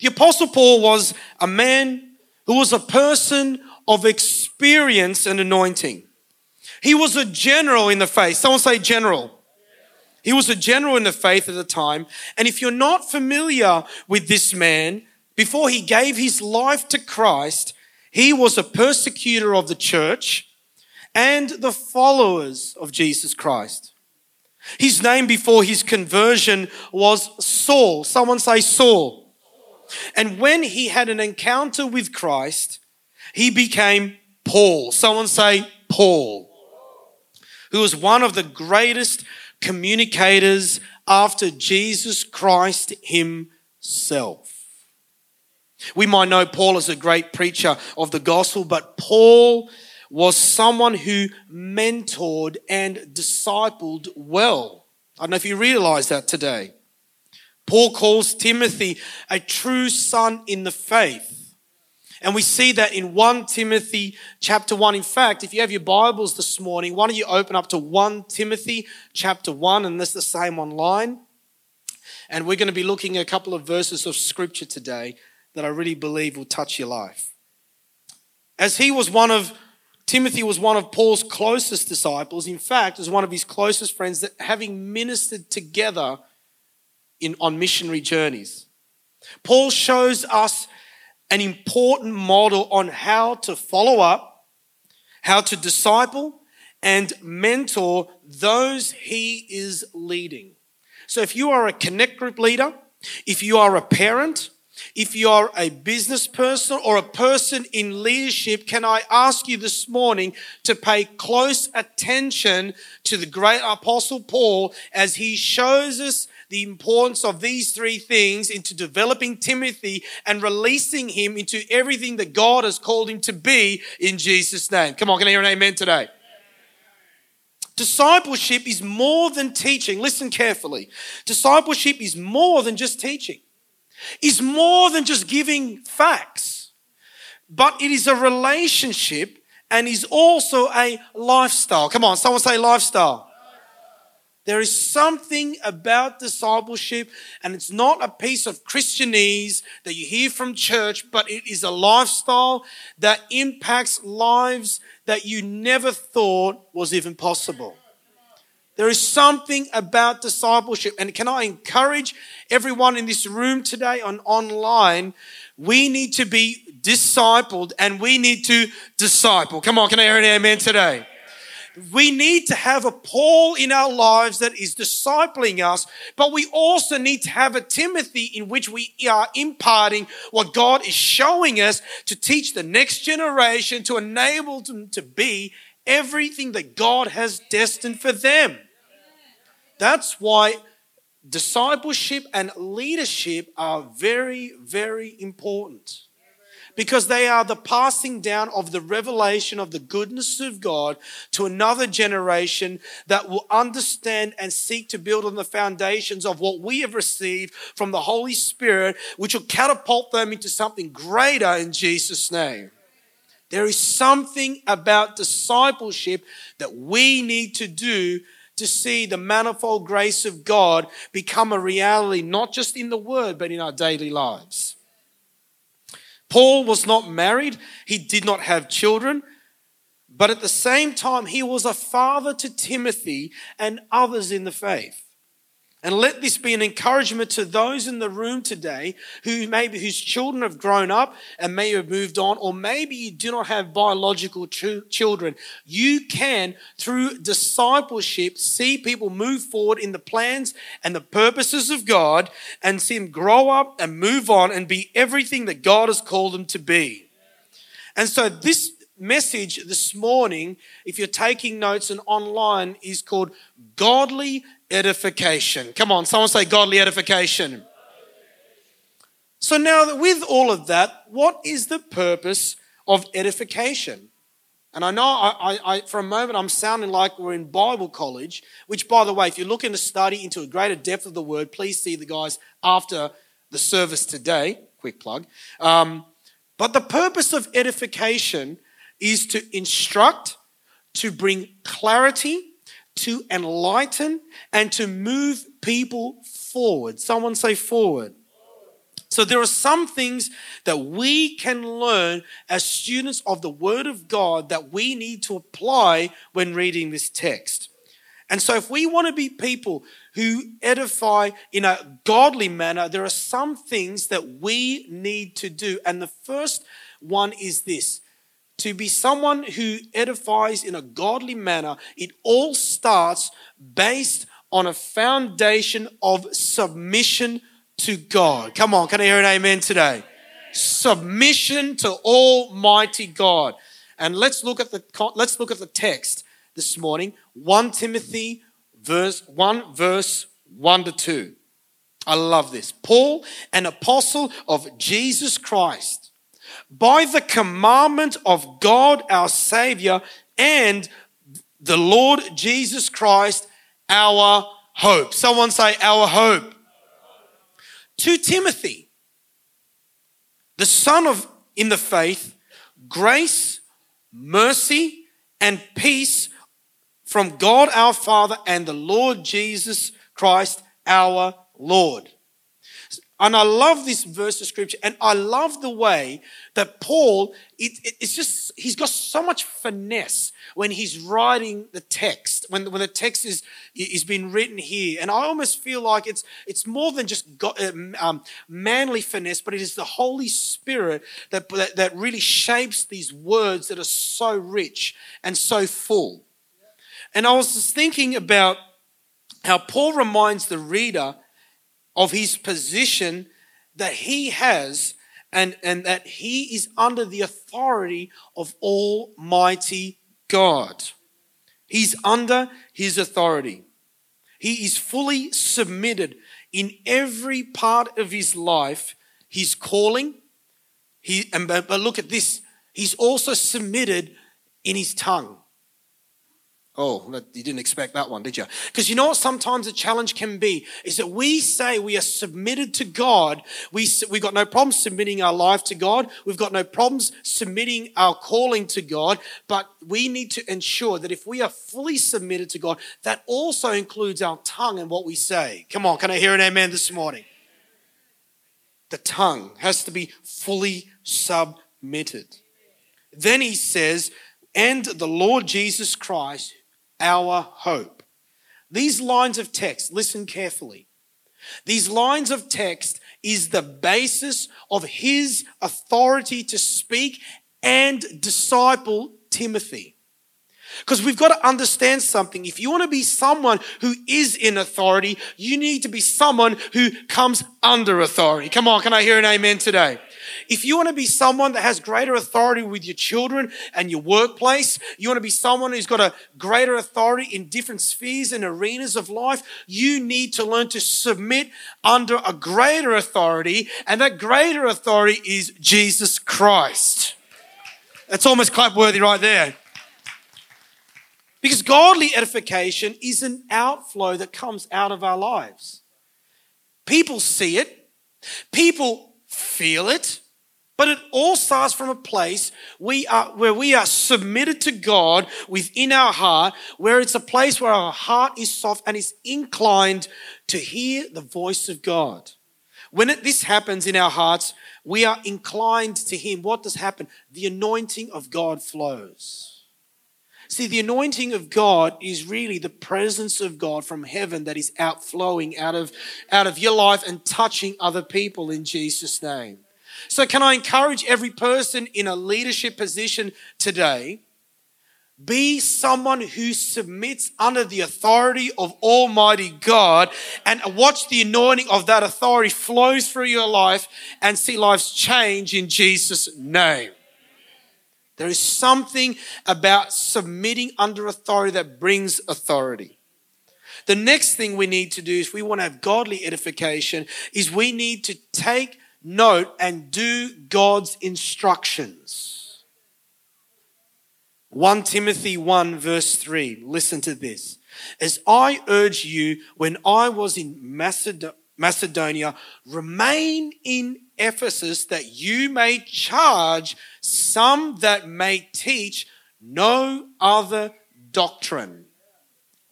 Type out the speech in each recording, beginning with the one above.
The Apostle Paul was a man who was a person of experience and anointing. He was a general in the faith. Someone say general. He was a general in the faith at the time. And if you're not familiar with this man, before he gave his life to Christ, he was a persecutor of the church and the followers of Jesus Christ. His name before his conversion was Saul. Someone say Saul. And when he had an encounter with Christ, he became Paul. Someone say Paul, who was one of the greatest communicators after Jesus Christ himself. We might know Paul as a great preacher of the gospel, but Paul was someone who mentored and discipled well. I don't know if you realize that today. Paul calls Timothy a true son in the faith. And we see that in 1 Timothy chapter 1. In fact, if you have your Bibles this morning, why don't you open up to 1 Timothy chapter 1, and that's the same online. And we're going to be looking at a couple of verses of scripture today that I really believe will touch your life. As he was one of Timothy was one of Paul's closest disciples. In fact, was one of his closest friends that having ministered together in, on missionary journeys. Paul shows us an important model on how to follow up, how to disciple, and mentor those he is leading. So if you are a connect group leader, if you are a parent, if you are a business person or a person in leadership, can I ask you this morning to pay close attention to the great apostle Paul as he shows us the importance of these three things into developing Timothy and releasing him into everything that God has called him to be in Jesus' name. Come on, can I hear an amen today? Discipleship is more than teaching. Listen carefully. Discipleship is more than just teaching is more than just giving facts, but it is a relationship and is also a lifestyle. Come on, someone say lifestyle. There is something about discipleship, and it's not a piece of Christianese that you hear from church, but it is a lifestyle that impacts lives that you never thought was even possible. There is something about discipleship. And can I encourage everyone in this room today and online? We need to be discipled and we need to disciple. Come on, can I hear an amen today? We need to have a Paul in our lives that is discipling us, but we also need to have a Timothy in which we are imparting what God is showing us to teach the next generation, to enable them to be everything that God has destined for them. That's why discipleship and leadership are very, very important. Because they are the passing down of the revelation of the goodness of God to another generation that will understand and seek to build on the foundations of what we have received from the Holy Spirit, which will catapult them into something greater in Jesus' name. There is something about discipleship that we need to do to see the manifold grace of God become a reality, not just in the word, but in our daily lives. Paul was not married, he did not have children, but at the same time, he was a father to Timothy and others in the faith. And let this be an encouragement to those in the room today who maybe whose children have grown up and may have moved on, or maybe you do not have biological ch- children. You can, through discipleship, see people move forward in the plans and the purposes of God and see them grow up and move on and be everything that God has called them to be. And so this message this morning, if you're taking notes and online, is called Godly edification. Come on, someone say godly edification. So now, with all of that, what is the purpose of edification? And I know I, I, I, for a moment I'm sounding like we're in Bible college, which, by the way, if you're looking to study into a greater depth of the word, please see the guys after the service today. Quick plug. Um, but the purpose of edification is to instruct, to bring clarity, to enlighten and to move people forward. Someone say forward. So there are some things that we can learn as students of the Word of God that we need to apply when reading this text. And so, if we want to be people who edify in a godly manner, there are some things that we need to do. And the first one is this to be someone who edifies in a godly manner, it all starts based on a foundation of submission to God. Come on, can I hear an amen today? Submission to Almighty God. And let's look at the let's look at the text this morning. 1 Timothy verse 1 verse 1 to 2. I love this. Paul, an apostle of Jesus Christ, by the commandment of God our Savior and the Lord Jesus Christ, our hope. Someone say, Our hope. To Timothy, the son of in the faith, grace, mercy, and peace from God our Father and the Lord Jesus Christ our Lord. And I love this verse of scripture, and I love the way that Paul, it, it, it's just, he's got so much finesse when he's writing the text, when, when the text is, is being written here. And I almost feel like it's, it's more than just God, um, um, manly finesse, but it is the Holy Spirit that, that, that really shapes these words that are so rich and so full. And I was just thinking about how Paul reminds the reader of his position that he has and, and that he is under the authority of Almighty God. He's under his authority. He is fully submitted in every part of his life, his calling. He, and, but look at this, he's also submitted in his tongue. Oh, you didn't expect that one, did you? Because you know what sometimes a challenge can be is that we say we are submitted to God. We, we've got no problem submitting our life to God. We've got no problems submitting our calling to God. But we need to ensure that if we are fully submitted to God, that also includes our tongue and what we say. Come on, can I hear an amen this morning? The tongue has to be fully submitted. Then he says, and the Lord Jesus Christ, our hope. These lines of text, listen carefully. These lines of text is the basis of his authority to speak and disciple Timothy. Because we've got to understand something. If you want to be someone who is in authority, you need to be someone who comes under authority. Come on, can I hear an amen today? If you want to be someone that has greater authority with your children and your workplace, you want to be someone who's got a greater authority in different spheres and arenas of life, you need to learn to submit under a greater authority. And that greater authority is Jesus Christ. That's almost clap worthy right there. Because godly edification is an outflow that comes out of our lives. People see it, people feel it, but it all starts from a place we are, where we are submitted to God within our heart, where it's a place where our heart is soft and is inclined to hear the voice of God. When it, this happens in our hearts, we are inclined to Him. What does happen? The anointing of God flows. See, the anointing of God is really the presence of God from heaven that is outflowing out of, out of your life and touching other people in Jesus' name. So, can I encourage every person in a leadership position today? Be someone who submits under the authority of Almighty God and watch the anointing of that authority flows through your life and see lives change in Jesus' name. There is something about submitting under authority that brings authority. The next thing we need to do if we want to have godly edification is we need to take note and do God's instructions. 1 Timothy 1 verse 3. Listen to this. As I urge you when I was in Macedonia, remain in Ephesus that you may charge some that may teach no other doctrine.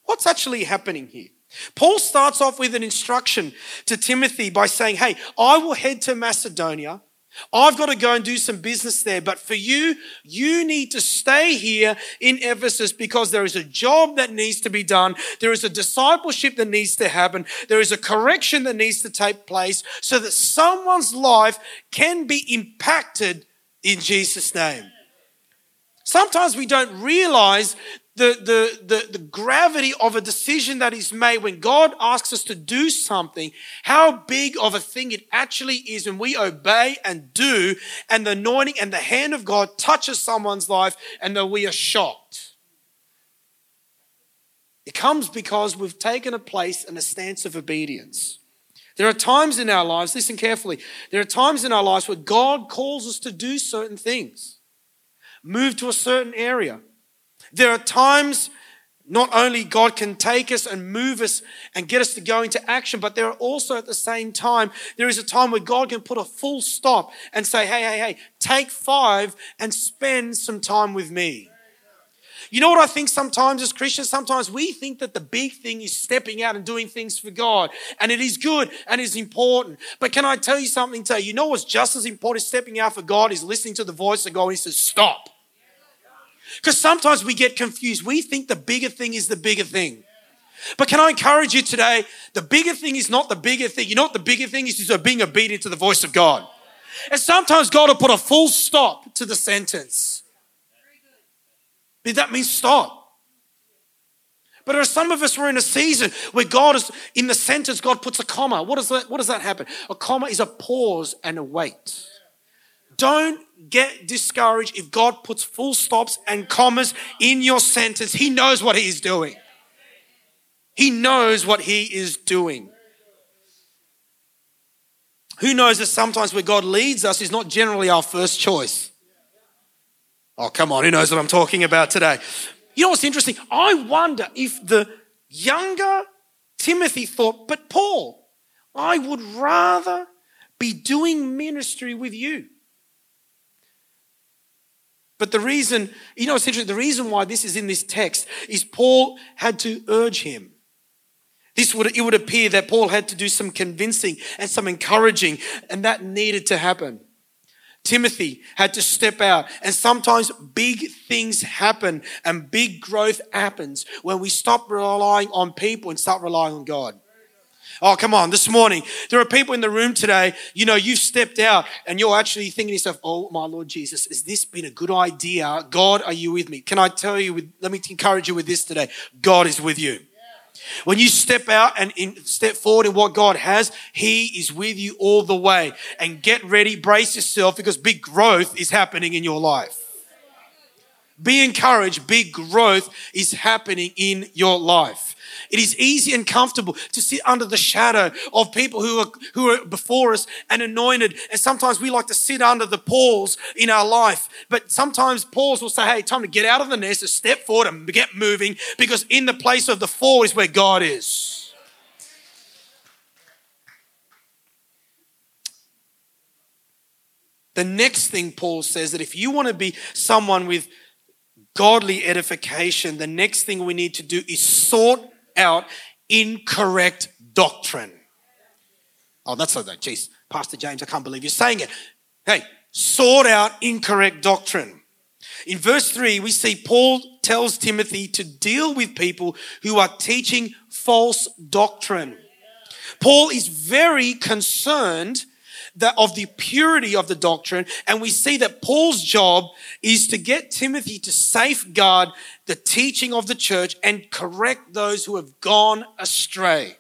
What's actually happening here? Paul starts off with an instruction to Timothy by saying, Hey, I will head to Macedonia. I've got to go and do some business there. But for you, you need to stay here in Ephesus because there is a job that needs to be done. There is a discipleship that needs to happen. There is a correction that needs to take place so that someone's life can be impacted in Jesus' name. Sometimes we don't realize the, the, the, the gravity of a decision that is made when God asks us to do something, how big of a thing it actually is when we obey and do, and the anointing and the hand of God touches someone's life, and that we are shocked. It comes because we've taken a place and a stance of obedience. There are times in our lives, listen carefully, there are times in our lives where God calls us to do certain things, move to a certain area there are times not only God can take us and move us and get us to go into action, but there are also at the same time, there is a time where God can put a full stop and say, hey, hey, hey, take five and spend some time with me. You know what I think sometimes as Christians? Sometimes we think that the big thing is stepping out and doing things for God. And it is good and is important. But can I tell you something today? You know what's just as important as stepping out for God is listening to the voice of God. He says, stop. Because sometimes we get confused. We think the bigger thing is the bigger thing. But can I encourage you today? The bigger thing is not the bigger thing. You know what the bigger thing is? Is being obedient to the voice of God. And sometimes God will put a full stop to the sentence. That means stop. But there are some of us, we're in a season where God is, in the sentence, God puts a comma. What does that, what does that happen? A comma is a pause and a wait. Don't get discouraged if God puts full stops and commas in your sentence. He knows what He is doing. He knows what He is doing. Who knows that sometimes where God leads us is not generally our first choice? Oh, come on, who knows what I'm talking about today? You know what's interesting? I wonder if the younger Timothy thought, but Paul, I would rather be doing ministry with you. But the reason, you know, essentially, the reason why this is in this text is Paul had to urge him. This would, it would appear that Paul had to do some convincing and some encouraging, and that needed to happen. Timothy had to step out, and sometimes big things happen and big growth happens when we stop relying on people and start relying on God. Oh, come on. This morning, there are people in the room today, you know, you've stepped out and you're actually thinking to yourself, oh, my Lord Jesus, has this been a good idea? God, are you with me? Can I tell you, with, let me encourage you with this today. God is with you. When you step out and in, step forward in what God has, He is with you all the way. And get ready, brace yourself because big growth is happening in your life. Be encouraged, big growth is happening in your life. It is easy and comfortable to sit under the shadow of people who are, who are before us and anointed. And sometimes we like to sit under the Pauls in our life. But sometimes Pauls will say, hey, time to get out of the nest, to step forward and get moving because in the place of the fall is where God is. The next thing Paul says that if you want to be someone with godly edification, the next thing we need to do is sort out incorrect doctrine. Oh, that's like that. Jeez, Pastor James, I can't believe you're saying it. Hey, sort out incorrect doctrine. In verse 3, we see Paul tells Timothy to deal with people who are teaching false doctrine. Paul is very concerned that of the purity of the doctrine. And we see that Paul's job is to get Timothy to safeguard the teaching of the church and correct those who have gone astray.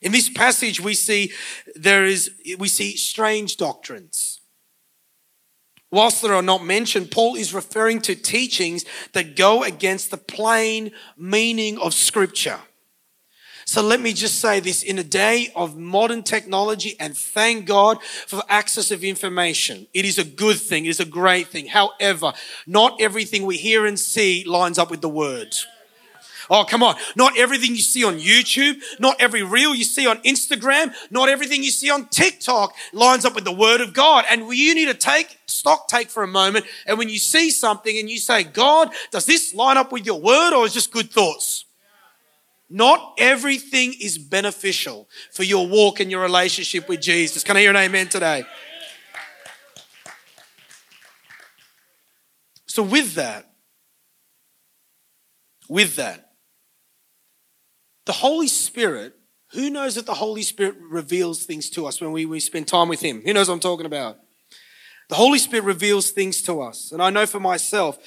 In this passage, we see there is, we see strange doctrines. Whilst they are not mentioned, Paul is referring to teachings that go against the plain meaning of scripture. So let me just say this in a day of modern technology and thank God for access of information. It is a good thing. It is a great thing. However, not everything we hear and see lines up with the word. Oh, come on. Not everything you see on YouTube, not every reel you see on Instagram, not everything you see on TikTok lines up with the word of God. And you need to take stock take for a moment. And when you see something and you say, God, does this line up with your word or is just good thoughts? Not everything is beneficial for your walk and your relationship with Jesus. Can I hear an amen today? So, with that, with that, the Holy Spirit, who knows that the Holy Spirit reveals things to us when we, we spend time with Him? Who knows what I'm talking about? The Holy Spirit reveals things to us. And I know for myself,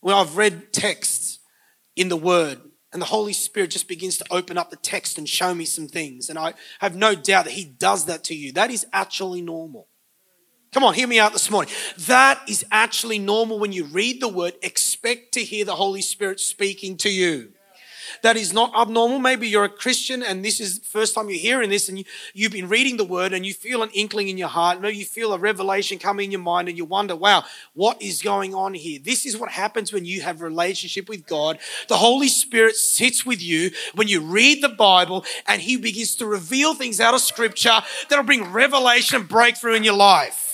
when I've read texts in the Word, and the Holy Spirit just begins to open up the text and show me some things. And I have no doubt that He does that to you. That is actually normal. Come on, hear me out this morning. That is actually normal when you read the word. Expect to hear the Holy Spirit speaking to you that is not abnormal. Maybe you're a Christian and this is the first time you're hearing this and you, have been reading the word and you feel an inkling in your heart. Maybe you feel a revelation coming in your mind and you wonder, wow, what is going on here? This is what happens when you have relationship with God. The Holy Spirit sits with you when you read the Bible and he begins to reveal things out of scripture that'll bring revelation and breakthrough in your life.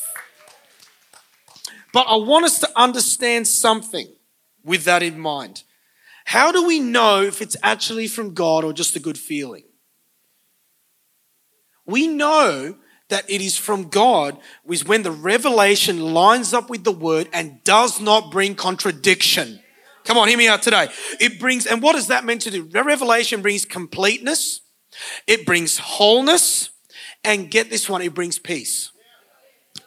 But I want us to understand something with that in mind. How do we know if it's actually from God or just a good feeling? We know that it is from God is when the revelation lines up with the word and does not bring contradiction. Come on, hear me out today. It brings, and what is that meant to do? Revelation brings completeness, it brings wholeness, and get this one, it brings peace.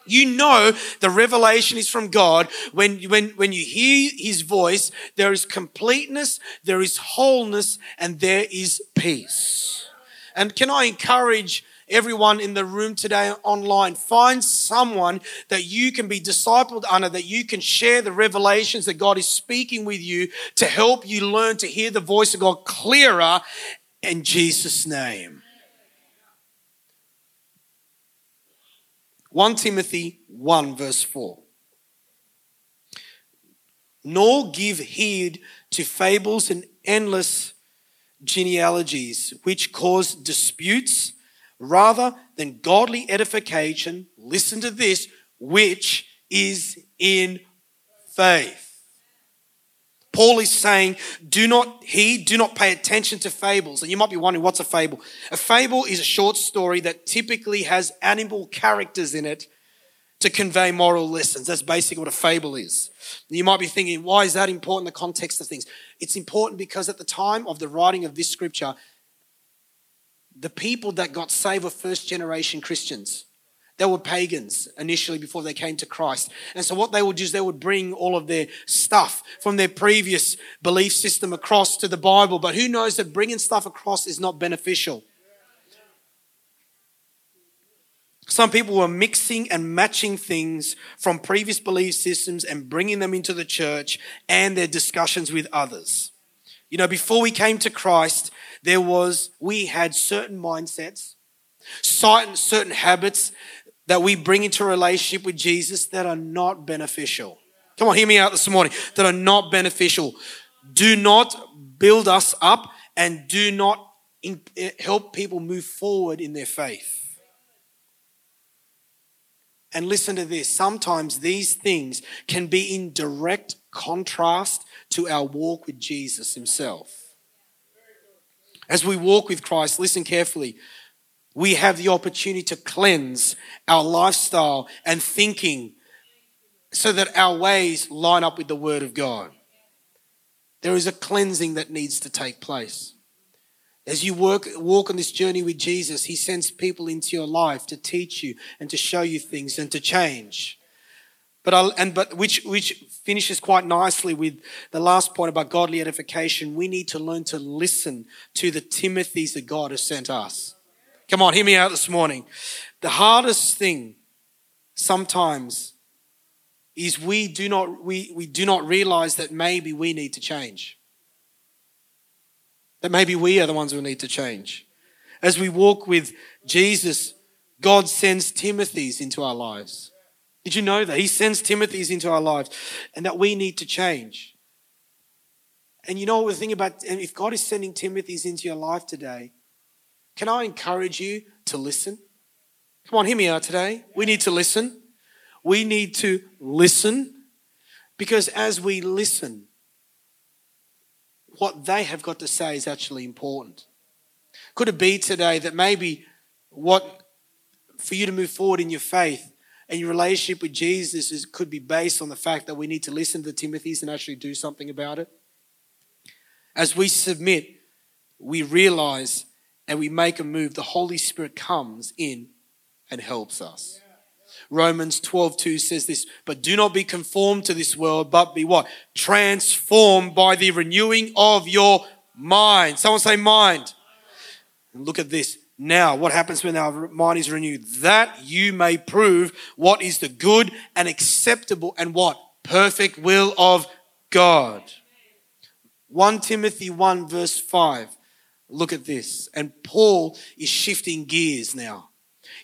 You know the revelation is from God when, when, when you hear his voice, there is completeness, there is wholeness, and there is peace. And can I encourage everyone in the room today online, find someone that you can be discipled under, that you can share the revelations that God is speaking with you to help you learn to hear the voice of God clearer in Jesus' name. 1 Timothy 1, verse 4. Nor give heed to fables and endless genealogies, which cause disputes, rather than godly edification. Listen to this, which is in faith. Paul is saying, do not heed, do not pay attention to fables. And you might be wondering, what's a fable? A fable is a short story that typically has animal characters in it to convey moral lessons. That's basically what a fable is. You might be thinking, why is that important in the context of things? It's important because at the time of the writing of this scripture, the people that got saved were first generation Christians. They were pagans initially before they came to Christ. And so what they would do is they would bring all of their stuff from their previous belief system across to the Bible. But who knows that bringing stuff across is not beneficial? Some people were mixing and matching things from previous belief systems and bringing them into the church and their discussions with others. You know, before we came to Christ, there was, we had certain mindsets, certain habits that we bring into a relationship with Jesus that are not beneficial. Come on, hear me out this morning. That are not beneficial. Do not build us up and do not eh, help people move forward in their faith. And listen to this sometimes these things can be in direct contrast to our walk with Jesus Himself. As we walk with Christ, listen carefully we have the opportunity to cleanse our lifestyle and thinking so that our ways line up with the Word of God. There is a cleansing that needs to take place. As you work, walk on this journey with Jesus, He sends people into your life to teach you and to show you things and to change. But I'll, and but which which finishes quite nicely with the last point about godly edification. We need to learn to listen to the Timothys that God has sent us. Come on, hear me out this morning. The hardest thing sometimes is we do not we, we do not realize that maybe we need to change. That maybe we are the ones who need to change. As we walk with Jesus, God sends Timothy's into our lives. Did you know that? He sends Timothy's into our lives and that we need to change. And you know what the thing about, if God is sending Timothy's into your life today, can I encourage you to listen? Come on, hear me out today. We need to listen. We need to listen because as we listen, what they have got to say is actually important? Could it be today that maybe what for you to move forward in your faith and your relationship with Jesus is, could be based on the fact that we need to listen to the Timothys and actually do something about it? As we submit, we realize and we make a move, the Holy Spirit comes in and helps us. Romans 12, 2 says this, but do not be conformed to this world, but be what? Transformed by the renewing of your mind. Someone say mind. And look at this. Now, what happens when our mind is renewed? That you may prove what is the good and acceptable and what? Perfect will of God. 1 Timothy 1 verse 5. Look at this. And Paul is shifting gears now.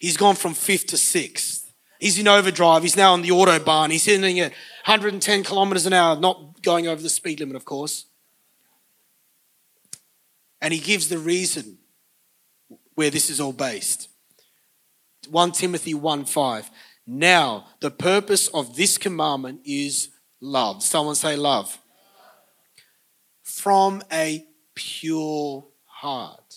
He's gone from fifth to sixth. He's in overdrive. He's now on the autobahn. He's hitting at 110 kilometers an hour, not going over the speed limit, of course. And he gives the reason where this is all based. 1 Timothy 1 5. Now, the purpose of this commandment is love. Someone say love. From a pure heart,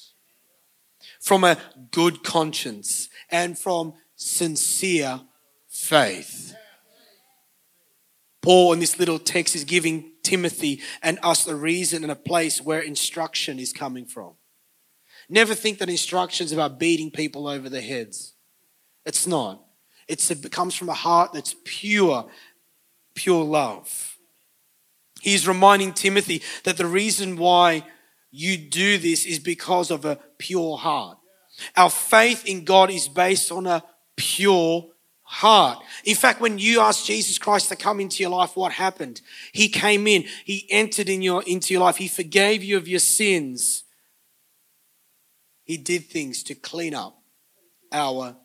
from a good conscience, and from sincere faith. Paul, in this little text, is giving Timothy and us a reason and a place where instruction is coming from. Never think that instruction is about beating people over the heads. It's not. It's, it comes from a heart that's pure, pure love. He's reminding Timothy that the reason why you do this is because of a pure heart. Our faith in God is based on a pure heart. In fact, when you asked Jesus Christ to come into your life, what happened? He came in, He entered in your, into your life, He forgave you of your sins. He did things to clean up our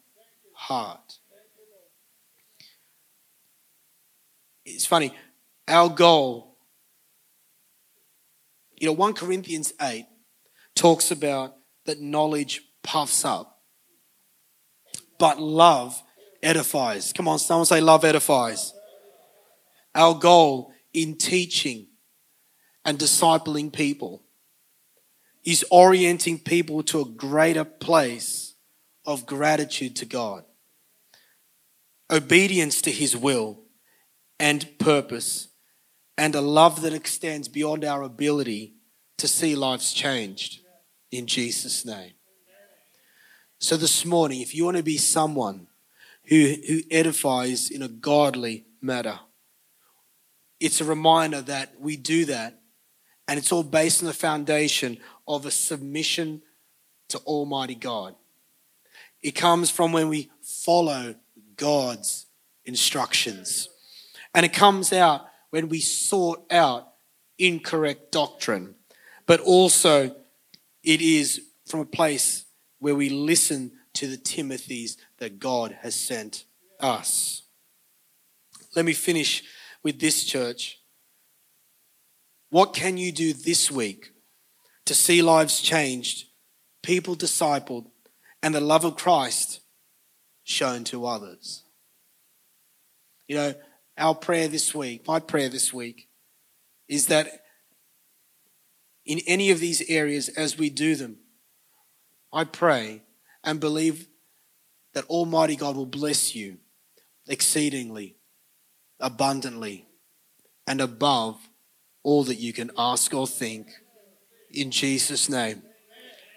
heart. It's funny, our goal, you know, 1 Corinthians 8 talks about that knowledge puffs up, but love edifies. Come on, someone say, love edifies. Our goal in teaching and discipling people is orienting people to a greater place of gratitude to God, obedience to His will and purpose, and a love that extends beyond our ability to see lives changed in Jesus' name. So, this morning, if you want to be someone who, who edifies in a godly manner, it's a reminder that we do that, and it's all based on the foundation of a submission to Almighty God. It comes from when we follow God's instructions. And it comes out when we sort out incorrect doctrine. But also, it is from a place where we listen to the Timothys that God has sent us. Let me finish with this church. What can you do this week to see lives changed, people discipled, and the love of Christ shown to others? You know, our prayer this week, my prayer this week, is that in any of these areas, as we do them, I pray and believe that Almighty God will bless you exceedingly, abundantly, and above all that you can ask or think. In Jesus' name,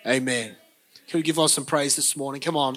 amen. Can we give us some praise this morning? Come on.